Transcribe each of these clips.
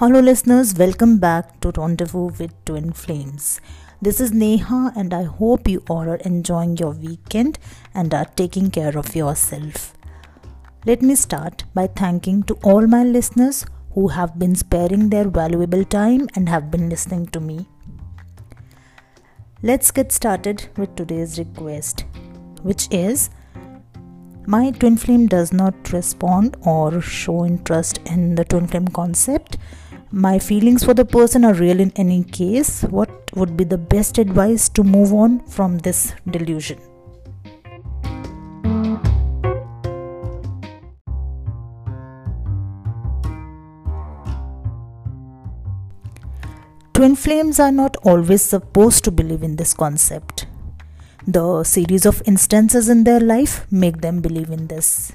Hello, listeners, welcome back to Rendezvous with Twin Flames. This is Neha, and I hope you all are enjoying your weekend and are taking care of yourself. Let me start by thanking to all my listeners who have been sparing their valuable time and have been listening to me. Let's get started with today's request, which is my twin flame does not respond or show interest in the twin flame concept my feelings for the person are real in any case what would be the best advice to move on from this delusion Twin flames are not always supposed to believe in this concept. The series of instances in their life make them believe in this.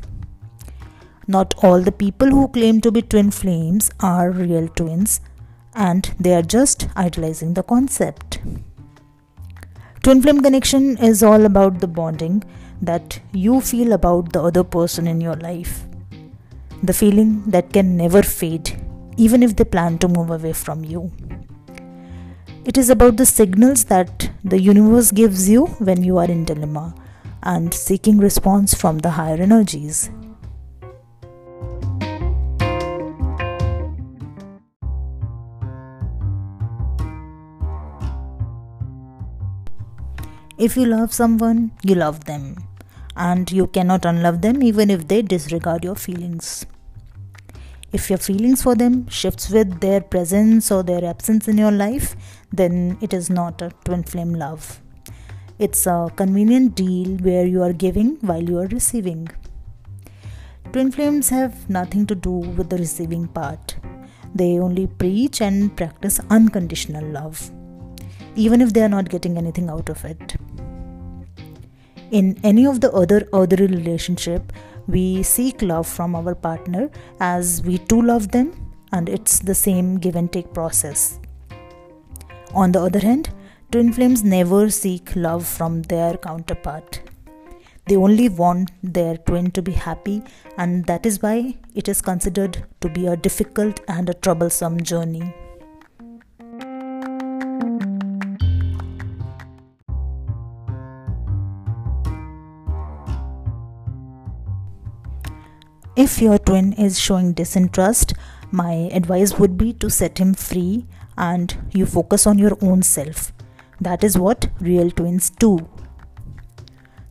Not all the people who claim to be twin flames are real twins, and they are just idolizing the concept. Twin flame connection is all about the bonding that you feel about the other person in your life. The feeling that can never fade, even if they plan to move away from you. It is about the signals that the universe gives you when you are in dilemma and seeking response from the higher energies. If you love someone, you love them, and you cannot unlove them even if they disregard your feelings. If your feelings for them shifts with their presence or their absence in your life, then it is not a twin flame love. It's a convenient deal where you are giving while you are receiving. Twin flames have nothing to do with the receiving part. They only preach and practice unconditional love, even if they are not getting anything out of it. In any of the other other relationship, we seek love from our partner as we too love them, and it's the same give and take process. On the other hand, twin flames never seek love from their counterpart. They only want their twin to be happy, and that is why it is considered to be a difficult and a troublesome journey. If your twin is showing disinterest, my advice would be to set him free and you focus on your own self. That is what real twins do.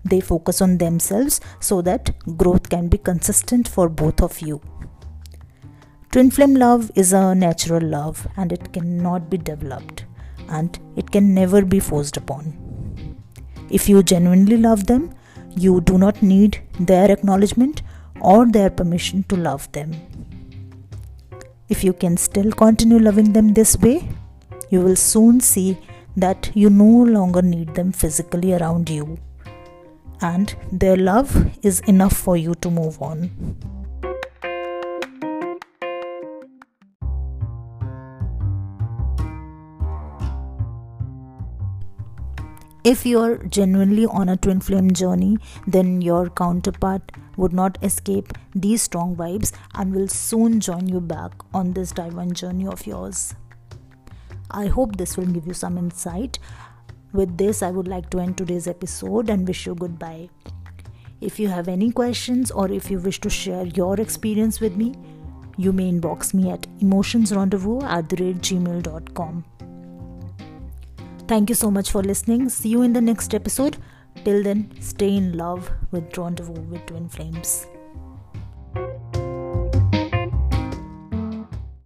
They focus on themselves so that growth can be consistent for both of you. Twin flame love is a natural love and it cannot be developed and it can never be forced upon. If you genuinely love them, you do not need their acknowledgement or their permission to love them. If you can still continue loving them this way, you will soon see that you no longer need them physically around you, and their love is enough for you to move on. If you're genuinely on a twin flame journey, then your counterpart would not escape these strong vibes and will soon join you back on this divine journey of yours. I hope this will give you some insight. With this, I would like to end today's episode and wish you goodbye. If you have any questions or if you wish to share your experience with me, you may inbox me at emotionsrendezvous at gmail.com. Thank you so much for listening. See you in the next episode. Till then, stay in love with Rendezvous with Twin Flames.